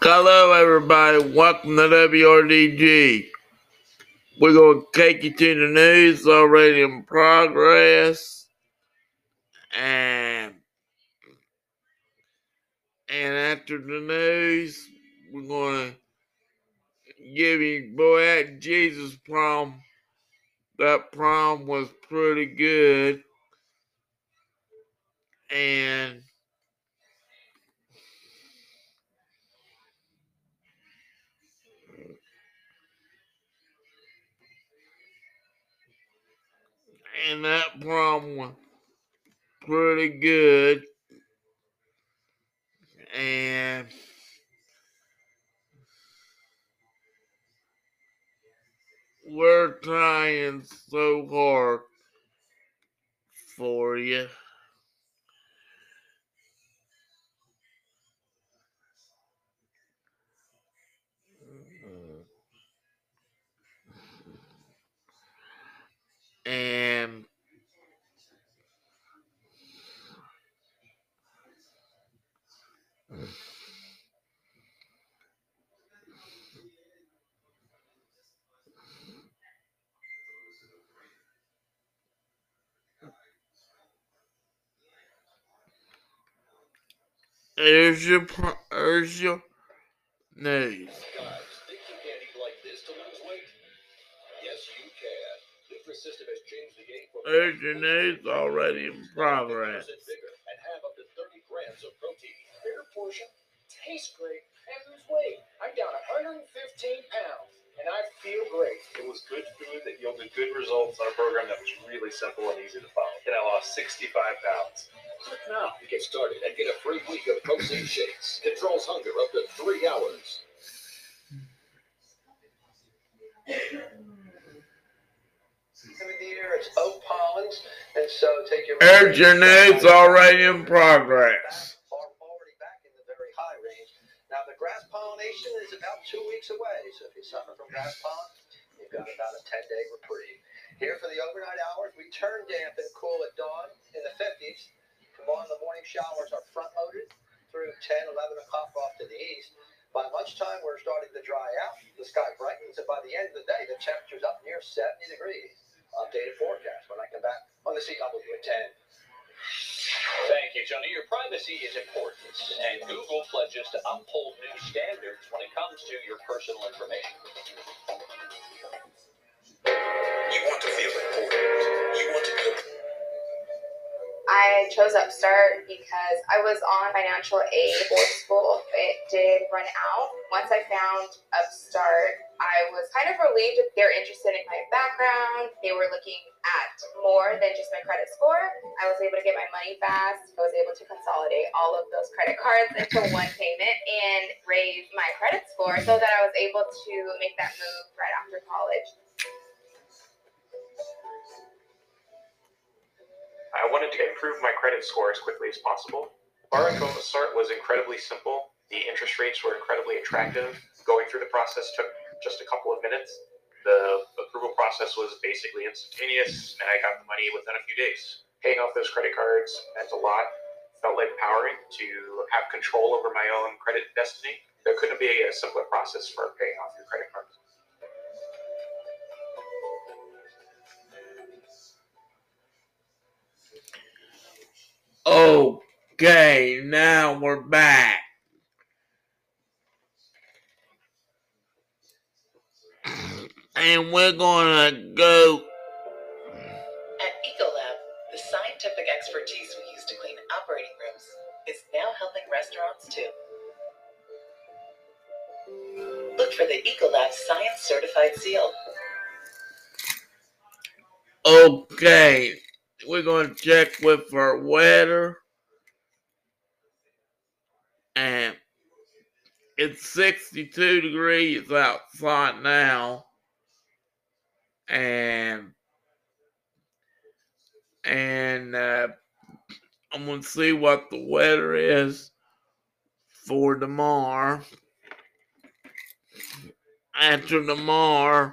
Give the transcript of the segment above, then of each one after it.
Hello, everybody. Welcome to WRDG. We're going to take you to the news already in progress. And, and after the news, we're going to give you, boy, that Jesus prom, that prom was pretty good. And and that prom was pretty good. And we're trying so hard for you. And Here's your pro- here's your news. 30 grams of protein. bigger portion, tastes great, and lose weight. I'm down 115 pounds, and I feel great. It was good food that yielded good results on a program that was really simple and easy to follow. And I lost 65 pounds. Click now to get started and get a free week of protein shakes. Controls hunger up to three hours. Of it's oak pollens, and so take your. News already in progress. Are already back in the very high range. Now, the grass pollination is about two weeks away, so if you suffer from grass pollen, you've got about a 10 day reprieve. Here for the overnight hours, we turn damp and cool at dawn in the 50s. Come on, the morning showers are front loaded through 10, 11 o'clock off to the east. By lunchtime, we're starting to dry out. The sky brightens, and by the end of the day, the temperature's up near 70 degrees. Updated forecast when I come back on the CW at 10. Thank you, Johnny. Your privacy is important, and Google pledges to uphold new standards when it comes to your personal information. I chose Upstart because I was on financial aid for school. It did run out. Once I found Upstart, I was kind of relieved that they're interested in my background. They were looking at more than just my credit score. I was able to get my money fast. I was able to consolidate all of those credit cards into one payment and raise my credit score so that I was able to make that move right after college. I wanted to improve my credit score as quickly as possible. Borrowing from Upstart was incredibly simple. The interest rates were incredibly attractive. Going through the process took just a couple of minutes. The approval process was basically instantaneous, and I got the money within a few days. Paying off those credit cards meant a lot. Felt like empowering to have control over my own credit destiny. There couldn't be a simpler process for paying off your credit cards. Okay, now we're back. And we're gonna go. At Ecolab, the scientific expertise we use to clean operating rooms is now helping restaurants too. Look for the Ecolab Science Certified seal. Okay, we're gonna check with our weather. And it's 62 degrees outside now. And and uh, I'm gonna see what the weather is for tomorrow. After tomorrow,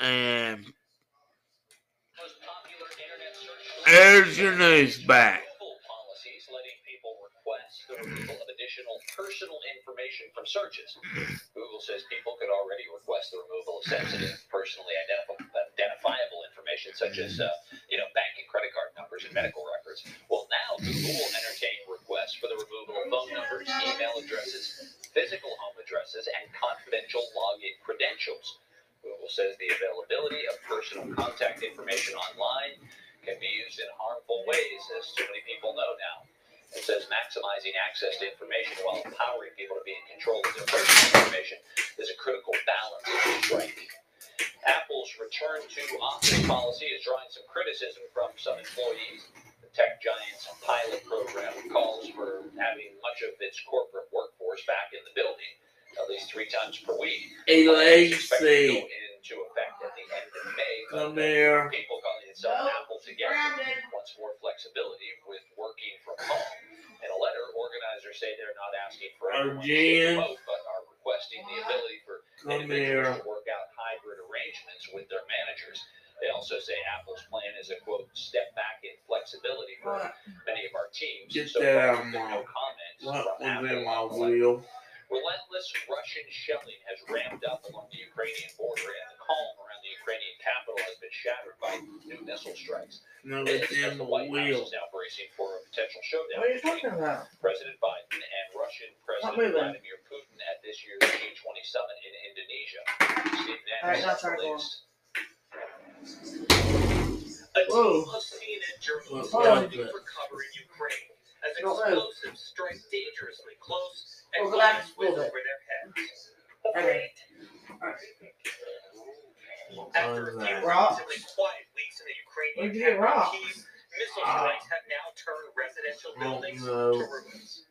and Most popular internet search there's your news back. Policies letting people request the additional personal information from searches. Google says people could already request the removal of sensitive, personally identifiable information such as, uh, you know, bank and credit card numbers and medical records. Well, now Google will entertain requests for the removal of phone numbers, email addresses, physical home addresses, and confidential login credentials. Google says the availability of personal contact information online can be used in harmful ways, as too many people know now. It says maximizing access to information while empowering people to be in control of their personal information is a critical balance to strike. Apple's return to office policy is drawing some criticism from some employees. The tech giant's pilot program calls for having much of its corporate workforce back in the building at least three times per week. A go into effect at the end of May. come here. People calling itself Apple Together wants more flexibility with working from home. In a letter, organizers say they're not asking for everyone to stay remote, but are requesting the ability for Come individuals here. to work out hybrid arrangements with their managers. They also say Apple's plan is a quote step back in flexibility for many of our teams. Get so that far, out of there are no my- comments What from was Apple in my on the wheel? Relentless Russian shelling has ramped up along the Ukrainian border, and the calm around the Ukrainian capital has been shattered by new missile strikes. No, This it's as the my White House is now bracing for a potential showdown What are you between talking about? President Biden and Russian President. Vladimir Putin at this year's G20 summit in Indonesia. Steve Nash All right, now has the try to go on. latest. A Whoa. team of CNN journalists What was for cover Ukraine as explosives strike dangerously close and Well, go back flames a little whiz bit. over their heads. Okay. After a few relatively quiet weeks in the Ukrainian Where'd you get capital rocks? Kyiv, missile strikes have now turned residential buildings no. to ruins.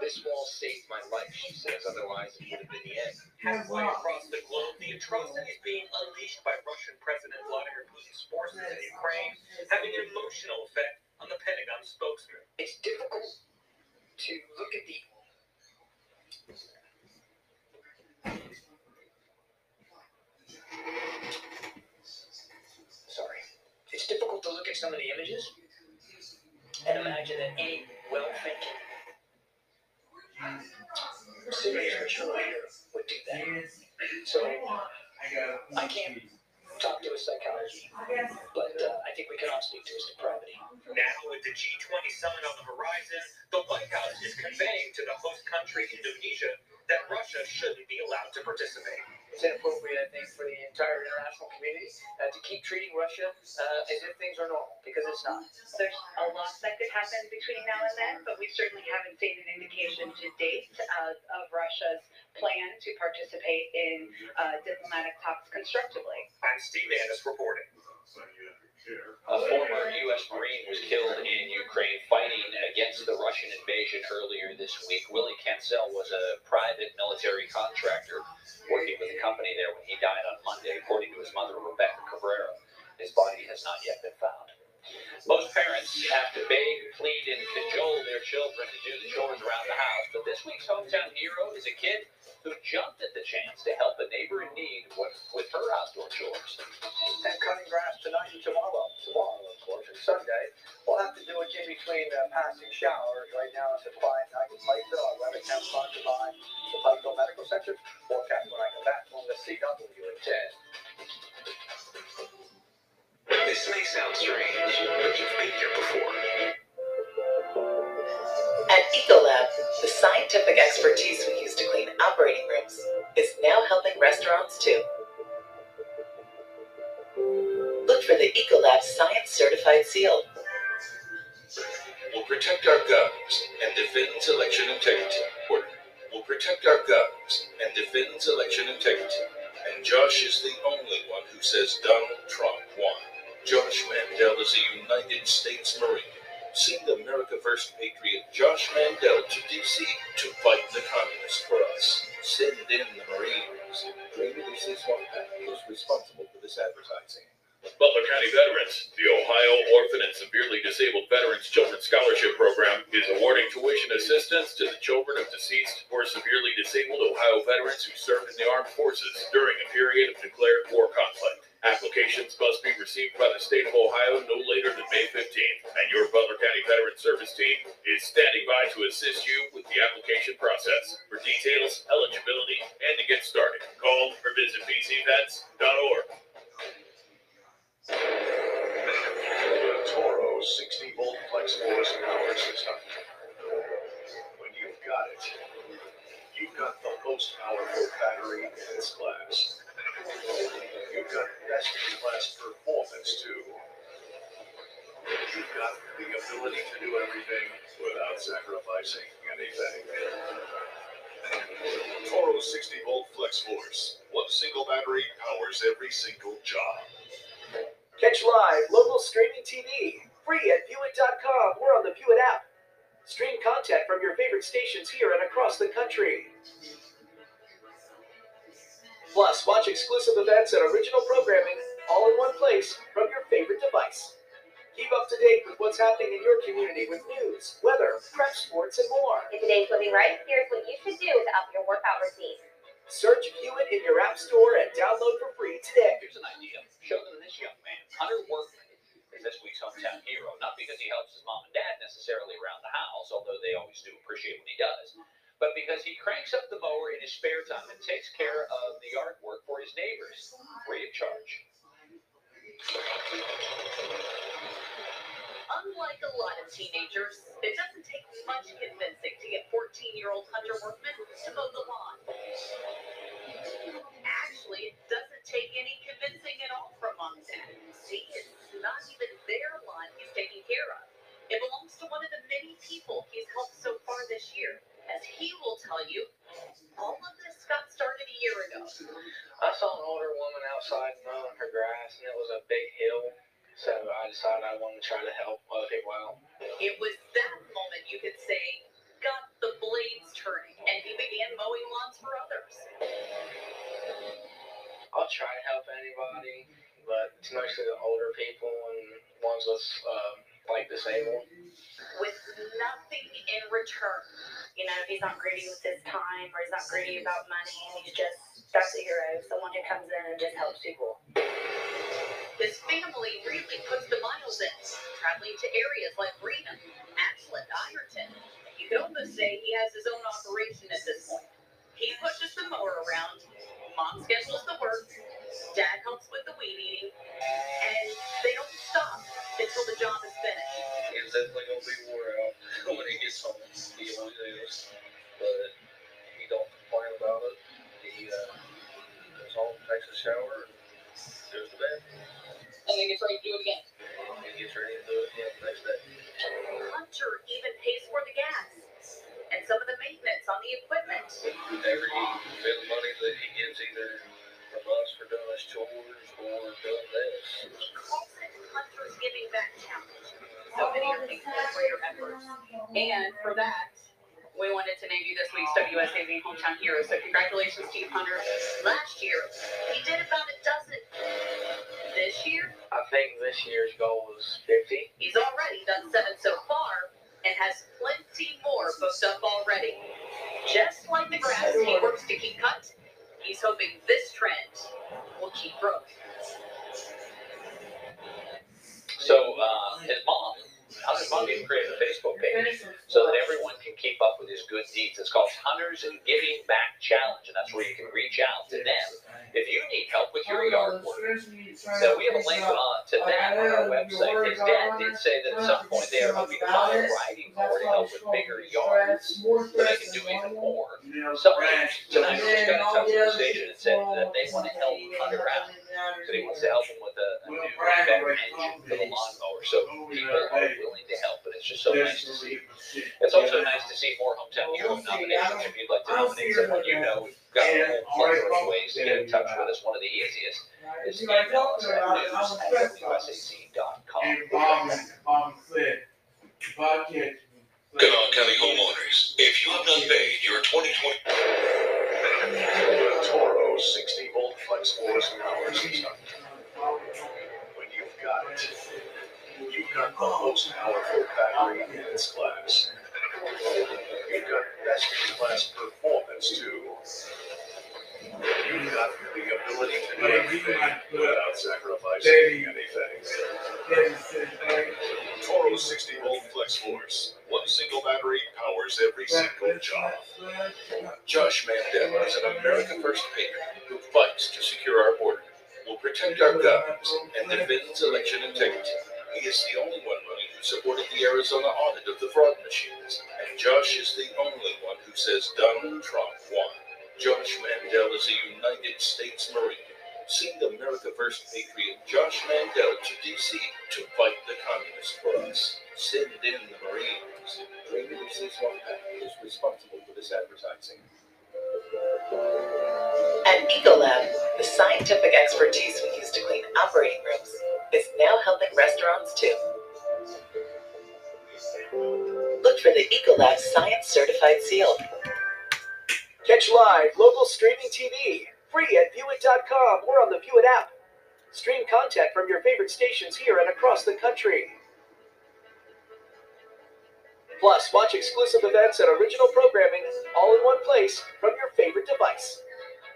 This wall saved my life, she says, otherwise it would have been the end. Halfway across the globe, the atrocities being unleashed by Russian President Vladimir Putin's forces in Ukraine having an emotional effect on the Pentagon spokesman. It's difficult to look at the sorry. It's difficult to look at some of the images and imagine that any well-thinking mature leader would do that. So I can't talk to a psychologist, but uh, I think we can all speak to his depravity. Now, with the G20 summit on the horizon, the White House is conveying to the host country, Indonesia, that Russia shouldn't be allowed to participate. It's inappropriate, I think, for the entire international community uh, to keep treating Russia uh, as if things are normal, because it's not. There's a lot that could happen between now and then, but we certainly haven't seen an indication to date of, of Russia's plan to participate in uh, diplomatic talks constructively. I'm Steve Annis reporting. A former U.S. Marine was killed in Ukraine fighting against the Russian invasion earlier this week. Willie Cancel was a private military contractor working with the company there when he died on Monday, according to his mother, Rebecca Cabrera. His body has not yet been found. Most parents have to beg, plead, and cajole their children to do the chores around the house, but this week's hometown hero is a kid who jumped at the chance to help a neighbor in need with, passing showers. Right now, it's a quiet night in Pikeville. Our weather camp sponsored by the Pikeville Medical Center. Forecast when I come back from the CW at 10. This may sound strange, but you've been here before. At Ecolab, the scientific expertise and election integrity. And Josh is the only one who says Donald Trump won. Josh Mandel is a United States Marine. Send America First Patriot Josh Mandel to D.C. to fight the communists for us. Send in the Marines. Green D.C. Swamp Pack is responsible for this advertising. Butler County Veterans, the Ohio Orphan and Severely Disabled Veterans Children's Scholarship Program, is awarding tuition assistance to the children of deceased or severely disabled Ohio veterans who served in the armed forces during a period of declared war conflict. Applications must be received by the state of Ohio no later than May fifteenth, and your Butler County Veteran Service Team is standing by to assist you with the application process. For details, eligibility, and to get started, call or visit bcvets.org. The Toro 60 volt flex power system. When you've got it, you've got the most powerful battery in its class. You've got best in class performance too. You've got the ability to do everything without sacrificing anything. Toro 60 volt flex force. One single battery powers every single job. Catch live local streaming TV free at Viewit.com or on the Viewit app. Stream content from your favorite stations here and across the country. Plus, watch exclusive events and original programming all in one place from your favorite device. Keep up to date with what's happening in your community with news, weather, prep sports, and more. In today's living right, here's what you should do to up your workout routine. Search Viewit in your app store and download for free today. Here's an idea. Show them this young man, Hunter Workman, is this week's hometown hero. Not because he helps his mom and dad necessarily around the house, although they always do appreciate what he does, but because he cranks up the mower in his spare time and takes care of the yard work for his neighbors, free of charge. Unlike a lot of teenagers, it doesn't take much convincing to get 14 year old Hunter Workman to mow the lawn. Actually, it doesn't take any convincing at all from mom and dad. See, it's not even their lawn he's taking care of. It belongs to one of the many people he's helped so far this year. As he will tell you, all of this got started a year ago. I saw an older woman outside mowing her grass, and it was a big hill. So I decided I wanted to try to help other people out. It was that moment you could say got the blades turning, and he began mowing lawns for others. I'll try to help anybody, but it's mostly the older people and ones with um, like disabled. With nothing in return. You know, he's not greedy with his time or he's not greedy about money. He's just, that's a hero. Someone who comes in and just helps people. His family really puts the miles in, traveling to areas like Reno, Ashland, Ironton. You could almost say he has his own operation at this point. He pushes the mower around, mom schedules the work, dad helps with the weed eating, and they don't stop until the job is finished. He's definitely gonna be wore out when he gets home. He always is, but he don't complain about it. He uh, goes home, takes a shower, and goes to bed. And then gets ready to do it again. He gets ready to do it again next day. Hunter even pays for the gas and some of the maintenance on the equipment. Every bit of money that he gets, either from us for doing his chores or doing this. He calls it Hunter's Giving Back Challenge. So many are thankful for your efforts. And for that, we wanted to name you this week's WSAZ Hometown Hero. So congratulations to you, Hunter. Last year, he did about a dozen. This year, I think this year's goal was 50. he's already done seven so far and has plenty more booked up already. Just like the grass he works to keep cut, he's hoping this trend will keep growing. So uh, his mom, Hunter's mom even created a Facebook page so that everyone can keep up with his good deeds. It's called Hunter's and Giving Back Challenge, and that's where you can reach out to them if you need help with your yard work. So we have a link on to that on our website. His dad did say that at some point they are hoping to buy a riding mower to help with bigger yards, so they can do even more. Somebody tonight just got in touch with the station and said that they want to help Hunter out. So he wants to help him with a, a new better engine for the lawnmower. So people are willing to help, and it's just so nice to see. It's also nice to see more hometown hero nominations. If you'd like to nominate someone you know, we've got a whole plethora of ways to get in touch with us. One of the easiest is to email us at news at wsaz.com. Kanawha County homeowners, if you have not paid your 2020 Toro 60 volt flex force power system. When you've got it, you've got the most powerful battery in its class. You've got best in class performance too. You've got the ability to do anything without sacrificing anything. Toro 60 volt flex force. One single battery powers every single job. Josh Mandel is an America First patriot who fights to secure our border, will protect our guns, and defends election integrity. He is the only one running who supported the Arizona audit of the fraud machines. And Josh is the only one who says Donald Trump won. Josh Mandel is a United States Marine. Send America First patriot Josh Mandel to D.C. to fight the communists for us. Send in the Marines. Green Releases Pack is responsible for this advertising. At Ecolab, the scientific expertise we use to clean operating rooms is now helping restaurants too. Look for the Ecolab Science Certified Seal. Catch live local streaming TV free at viewit.com or on the Viewit app. Stream content from your favorite stations here and across the country. Plus, watch exclusive events and original programming all in one place from your favorite device.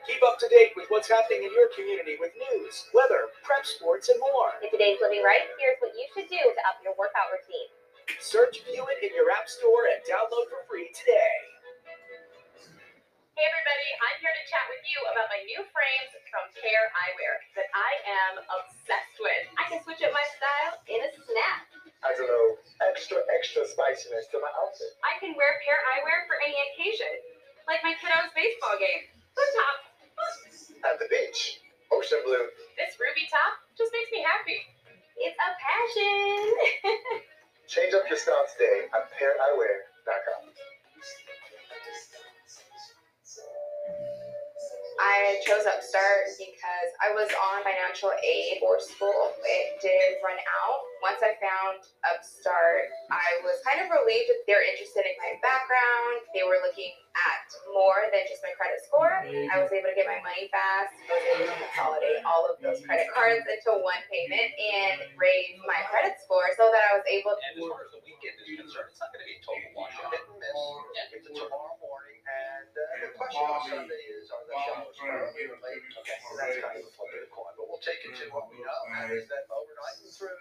Keep up to date with what's happening in your community with news, weather, prep sports, and more. In today's Living Right, here's what you should do to up your workout routine. Search Viewit in your app store and download for free today. Hey everybody, I'm here to chat with you about my new frames from Pair Eyewear that I am obsessed with. I can switch up my style in a snap. Adds a little extra, extra spiciness to my outfit. I can wear Pair Eyewear for any occasion, like my kiddo's baseball game. The top. At the beach, ocean blue. This ruby top just makes me happy. It's a passion. Change up your style today at paireyewear.com. I chose Upstart because I was on financial aid for school. It did run out. Once I found Upstart, I was kind of relieved that they're interested in my background. They were looking at more than just my credit score. I was able to get my money fast. I was able to consolidate all of those credit cards into one payment and raise my credit score so that I was able to. And as far as the weekend is concerned, it's not going to be a total washout. Hit and miss. Get to tomorrow morning. And uh, the question on Sunday is are the showers or late? Okay, so that's kind of a flip of the coin. But we'll take it to what we know. That is that overnight and through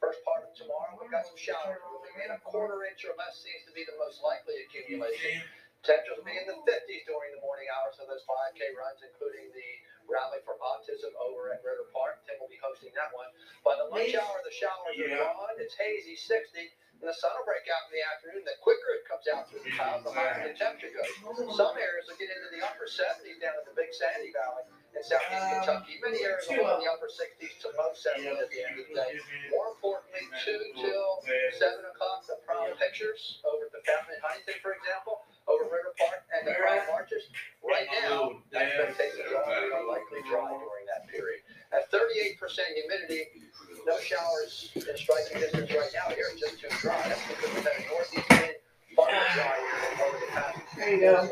first part of tomorrow, we've got some showers moving in. A quarter inch or less seems to be the most likely accumulation. Temperatures will be in the 50s during the morning hours of those 5K runs, including the rally for autism over at River Park. Tim will be hosting that one. By the lunch hour, the showers are gone. It's hazy, 60, and the sun will break out in the afternoon. The quicker it comes out through the clouds, the higher the temperature goes. Some areas will get into the upper 70s down at the Big Sandy Valley in southeast Kentucky. Many areas will in the upper 60s to low 70s at the end of the day. More importantly, 2 till 7 o'clock, the prom pictures over at the fountain in Huntington, for example, over River Park, and the prom marches. Right now, expectations are only unlikely dry during that period. At 38% humidity, no showers in striking distance right now here, it's just too dry. That's because we've had a northeast wind, far more dry over the past eight hours.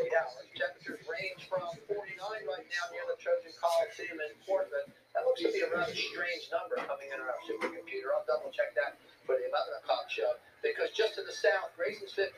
Temperatures range from 49 right now near the Trojan Coliseum in Portsmouth. That looks to be a rather strange number coming in on our supercomputer. I'll double check that for the 11 o'clock show. Because just to the south, Grayson's 58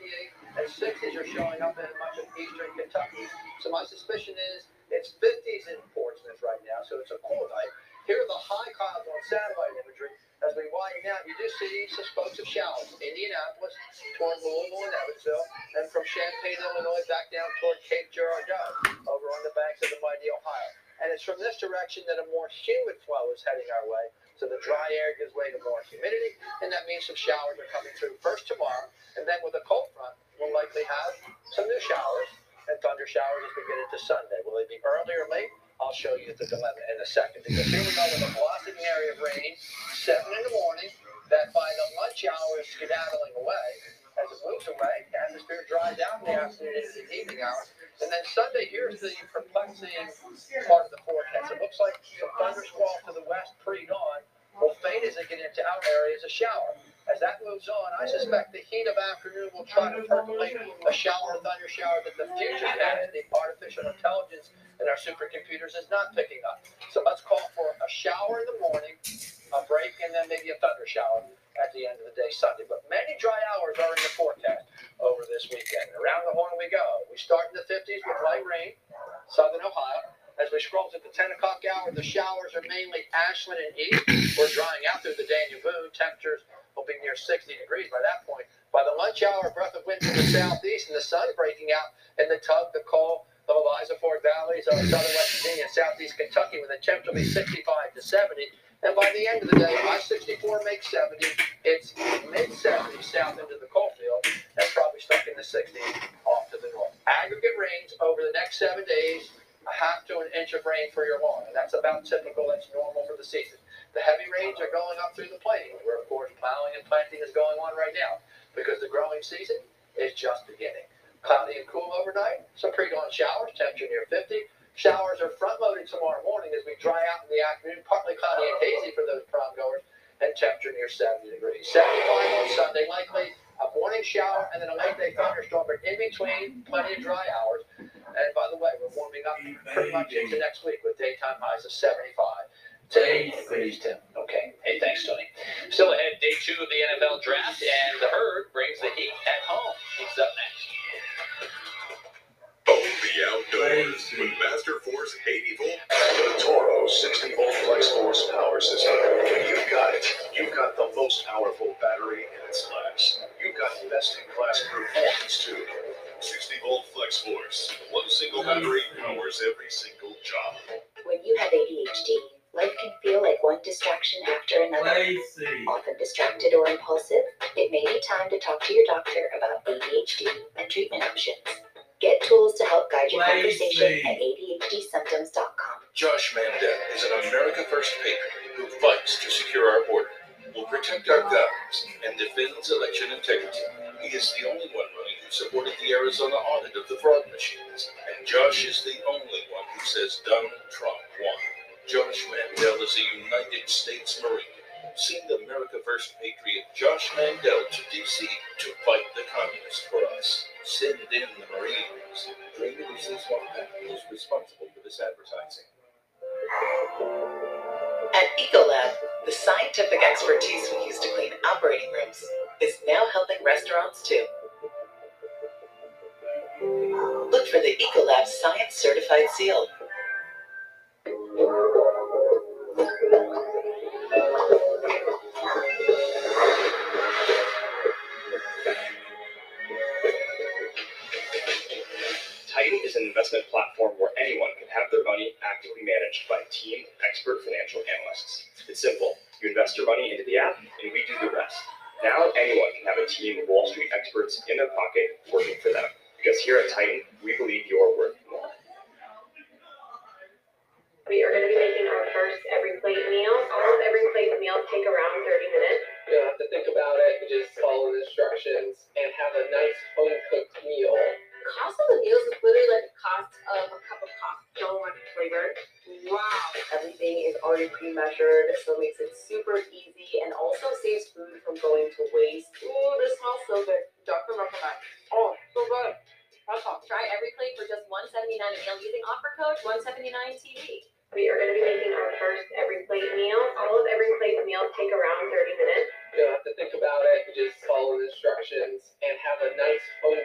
and 60s are showing up in much of eastern Kentucky. So my suspicion is it's 50s in Portsmouth right now, so it's a cool night. Here are the high clouds on satellite imagery. As we widen out, you do see some spokes of showers. Indianapolis toward Louisville and Evansville, and from Champaign, Illinois, back down toward Cape Girardeau, Um, over on the banks of the mighty Ohio. And it's from this direction that a more humid flow is heading our way. So the dry air gives way to more humidity, and that means some showers are coming through first tomorrow, and then with a cold front, we'll likely have some new showers and thunder showers as we get into Sunday. Will they be early or late? I'll show you the dilemma in a second. Because here we go with a blossoming area of rain, 7 in the morning, that by the lunch hour is skedaddling away. As it moves away, the atmosphere dries out in the afternoon the evening hours. And then Sunday, here's the perplexing part of the forecast. It looks like some thunder squall to the west pre-dawn will fade as they get into our areas a shower. As that moves on, I suspect the heat of afternoon will try to percolate a shower, a thunder shower that the future cast, the artificial intelligence in our supercomputers is not picking up. So let's call for a shower in the morning, a break, and then maybe a thunder shower at the end of the day Sunday. But many dry hours are in the forecast over this weekend. Around the horn we go. We start in the 50s with light rain, southern Ohio, As we scroll to the 10 o'clock hour, the showers are mainly Ashland and East. We're drying out through the Daniel Boone. Temperatures will be near 60 degrees by that point. By the lunch hour, breath of wind from the southeast and the sun breaking out in the Tug, the Cole, the Eliza Ford valleys of southern West Virginia and southeast Kentucky, when the temperature will be 65 to 70. And by the end of the day, I 64 makes 70. It's mid 70s south into the coal field and probably stuck in the 60s off to the north. Aggregate rains over the next seven days, a half to an inch of rain for your lawn. And that's about typical. That's normal for the season. The heavy rains are going up through the plains, where of course plowing and planting is going on right now because the growing season is just beginning. Cloudy and cool overnight, some pre-dawn showers, temperature near 50. Showers are front-loaded tomorrow morning as we dry out in the afternoon, partly cloudy and hazy for those prom goers, and temperature near 70 degrees. 75 on Sunday, likely a morning shower and then a late day thunderstorm, but in between, plenty of dry hours. And by the way, we're warming up pretty much into next week with daytime highs of 75 to 80 degrees, Tim. Okay. Hey, thanks, Tony. Still ahead, day two of the NFL draft, and the herd brings the heat at home. He's up next. Own the outdoors with Master Force 80 volt. The Toro 60 volt flex force power system. When you've got it, you've got the most powerful battery in its class. You've got best in class performance too. 60 volt flex force. One single battery powers every single job. When you have ADHD, life can feel like one distraction after another. Often distracted or impulsive, it may be time to talk to your doctor about ADHD and treatment options. Get tools to help guide your conversation at ADHDsymptoms.com. Josh Mandel is an America First patriot who fights to secure our border, will protect our guns, and defends election integrity. He is the only one running who supported the Arizona audit of the fraud machines, and Josh is the only one who says Donald Trump won. Josh Mandel is a United States Marine. Send America First patriot Josh Mandel to D.C. to fight the communists for us. Send in the Marines. Dream Swamp is responsible for this advertising. At Ecolab, the scientific expertise we use to clean operating rooms is now helping restaurants too. Look for the Ecolab Science Certified Seal. Platform where anyone can have their money actively managed by a team of expert financial analysts. It's simple. You invest your money into the app, and we do the rest. Now anyone can have a team of Wall Street experts in their pocket working for them. Because here at Titan, we believe you're worth more. We are going to be making our first EveryPlate meal. All of EveryPlate meals take around 30 minutes. You don't have to think about it. You just follow the instructions and have a nice home cooked meal. Cost of the meals is literally like the cost of a cup of coffee. So much flavor. Wow. Everything is already pre-measured, so it makes it super easy and also saves food from going to waste. Ooh, this smells so good. Dr. recommend. Oh, so good. That's all. Try EveryPlate for just $179 a meal using offer code 179TV. We are going to be making our first EveryPlate meal. All of EveryPlate meals take around 30 minutes. You don't have to think about it. You just follow the instructions and have a nice home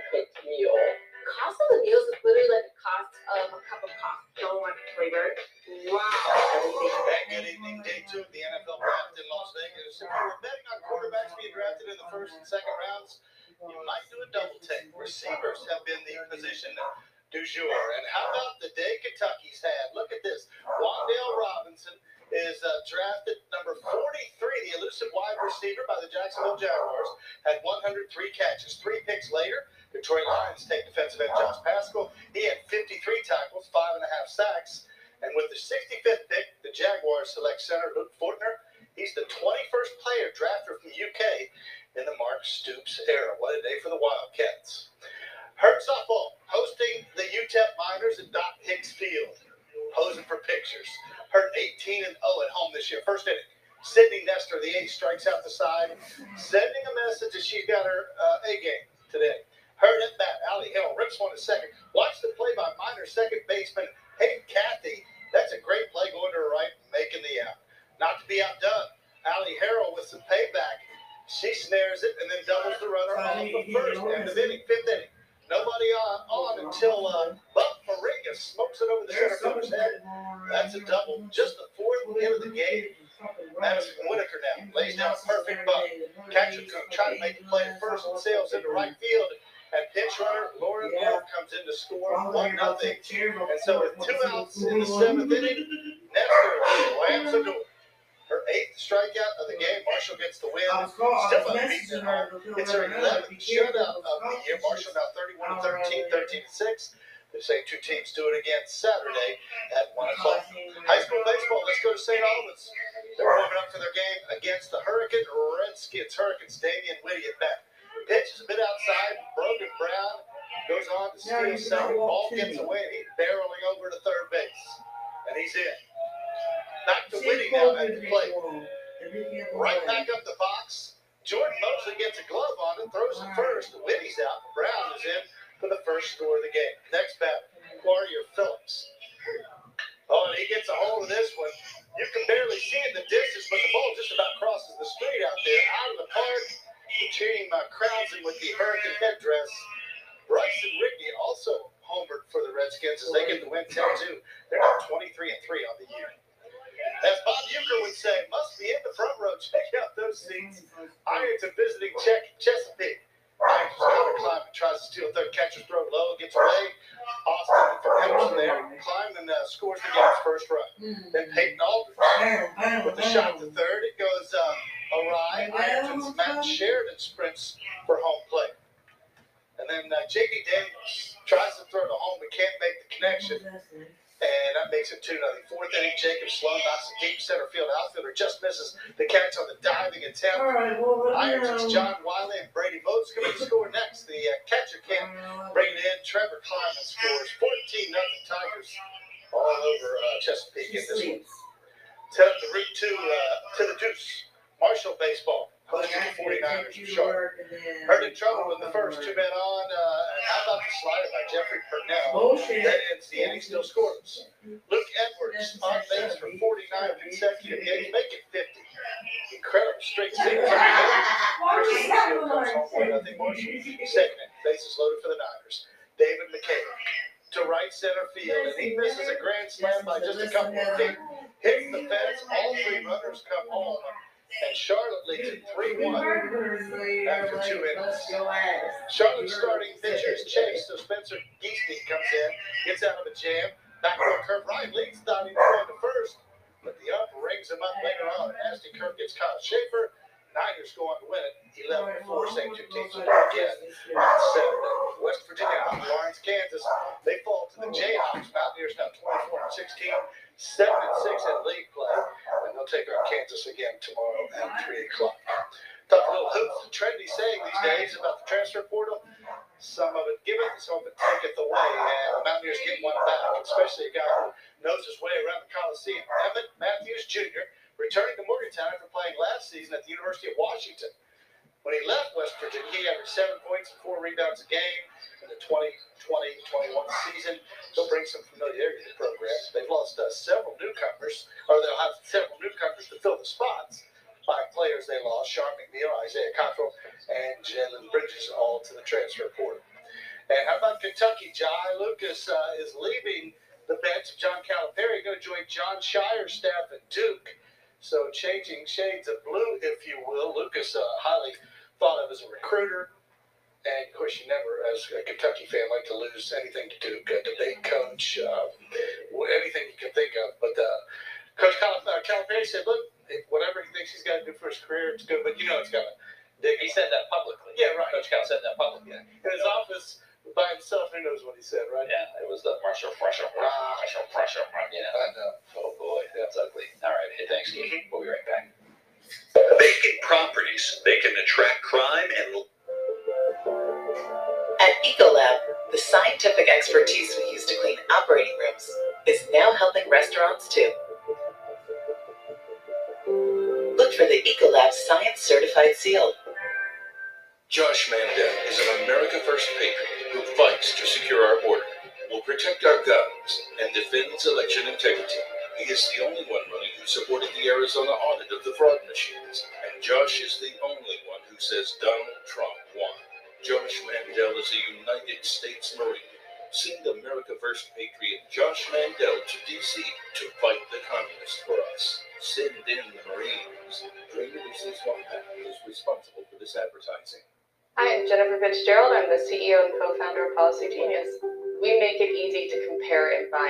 sending a message that she's got her uh, A game today. Herd at bat. Allie Hill rips one to second. Watch the play by minor second baseman Hey Kathy. That's a great play going to her right, making the out. Not to be outdone, Allie Harrell with some payback. She snares it and then doubles the runner off the first end of inning, fifth inning. Nobody on, on until uh, Buck Moringa smokes it over the center head. That's a double. Just the fourth hit of the game. Madison Whitaker now lays down a perfect bunt. Catcher going to make the play at first and sails into right field. And pinch runner Lauren Moore comes in to score one nothing. And so with two outs in the seventh inning, Nestor slams the door. Her eighth strikeout of the game. Marshall gets the win. Still unbeaten at home. It's her 11th shutout of the year. Marshall now 31 to 13, 13 to 6. The same two teams do it again Saturday at 1 o'clock. High school baseball, let's go to St. Albans. They're warming up for their game against the Hurricane Redskins. Hurricanes, Damian Whitty at bat. Pitch is a bit outside. Brogan Brown goes on to steal second. Ball gets away, and he's barreling over to third base. And he's in. Back to Whitty now at the plate. Right back up the box. Jordan Mosley gets a glove on it, throws it first. Whitty's out. Brown is in for the first score of the game. Next bat, Warrior Phillips. Oh, and he gets a hold of this one. You can barely see it in the distance, but the ball just about crosses the street out there, out of the park. The team uh, crowns him with the Hurricane headdress. Bryson Rickey also homered for the Redskins as they get the win 10-2. They're now 23 and 3 on the year. As Bob Uecker would say, must be in the front row. Check out those seats. Ironton visiting Czech Chesapeake. Climb tries to steal third. Catcher throw low, gets away. Austin from Emerson there climbed and uh, scores the game's first run. Then Peyton Aldridge with the shot to third. It goes uh, awry. Ironton's Matt Sheridan sprints for home plate. And then uh, J.D. Daniels tries to throw to home but can't make the connection. And that makes it 2 0. Fourth inning, Jacob Sloan knocks a deep center field outfielder, just misses the catch on the diving attempt. All right, well, Irons, John Wiley, and Brady Moats coming to score next. The uh, catcher can't bring it in. Trevor Kleiman scores 14 nothing Tigers all over uh, Chesapeake in this one. To the route to, uh, to the deuce. Marshall baseball. The 49ers from Charlotte. Herd in trouble with the first two men on. Uh, how about the slider by Jeffrey Purnell? That ends the inning, still scores. Luke Edwards on base for 49 consecutive Make it 50. Incredible straight singles. Christian Seal comes home for nothing. Marshall second. Bases loaded for the Niners. David McKay to right center field, and he misses a grand slam by just a couple of feet. Hits the fence. All three runners come home. And Charlotte leads it 3 1 after two innings. Charlotte's starting pitcher is Chase, so Spencer Geesting comes in, gets out of a jam. Back row curve, Ryan leads, was going to first, but the ump rings him up later on. Nasty Kirk gets Kyle Schaefer. Niners go on to win it 11 4. Same two teams again on Saturday. West Virginia, Lawrence, Kansas. They fall to the Jayhawks. Mountaineers now 24 and 16. 7 and 6 in league play. And they'll take on Kansas again tomorrow at 3 o'clock. Talk a little hoops. The trendy saying these days about the transfer portal. Some of it giveth, some of it taketh away. And the Mountaineers get one back, especially a guy who knows his way around the Coliseum. Emmett Matthews Jr. returning to Morgantown after playing last season at the University of Washington. When he left West Virginia, he averaged seven points and four rebounds a game in the 2020-21 season. They'll bring some familiarity to the program. They've lost uh, several newcomers, or they'll have several newcomers to fill the spots. Five players they lost: Sean McNeil, Isaiah Cottrell, and Jalen Bridges, all to the transfer portal. And how about Kentucky? Jai Lucas uh, is leaving the bench of John Calipari, going to join Jon Scheyer's staff at Duke. So changing shades of blue, if you will. Lucas, uh, highly thought of as a recruiter. And of course, you never, as a Kentucky fan, like to lose anything to Duke, a debate coach, uh, anything you can think of. But uh, Coach Cal- uh, Calipari said, look, if whatever he thinks he's got to do for his career, it's good. But you know, it's got to. He said that publicly. Yeah, right. Coach Cal said that publicly. In his office by himself, who knows what he said, right? Yeah, it was the pressure, pressure, pressure, pressure. You know. I know. Oh boy, that's ugly. All right, hey, thanks, Keith. We'll be right back. Vacant properties. They can attract crime and At Ecolab, the scientific expertise we use to clean operating rooms is now helping restaurants too. Look for the Ecolab Science Certified Seal. Josh Mandel is an America First patriot who fights to secure our border, will protect our guns, and defends election integrity. He is the only one running who supported the Arizona audit of the fraud machines, and Josh is the only one who says Donald Trump won. Josh Mandel is a United States Marine. Send America First patriot Josh Mandel to D.C. to fight the communists for us. Send in the Marines. Dream Industries Wampac is responsible for this advertising. Hi, I'm Jennifer Fitzgerald. I'm the CEO and co-founder of Policygenius. We make it easy to compare and buy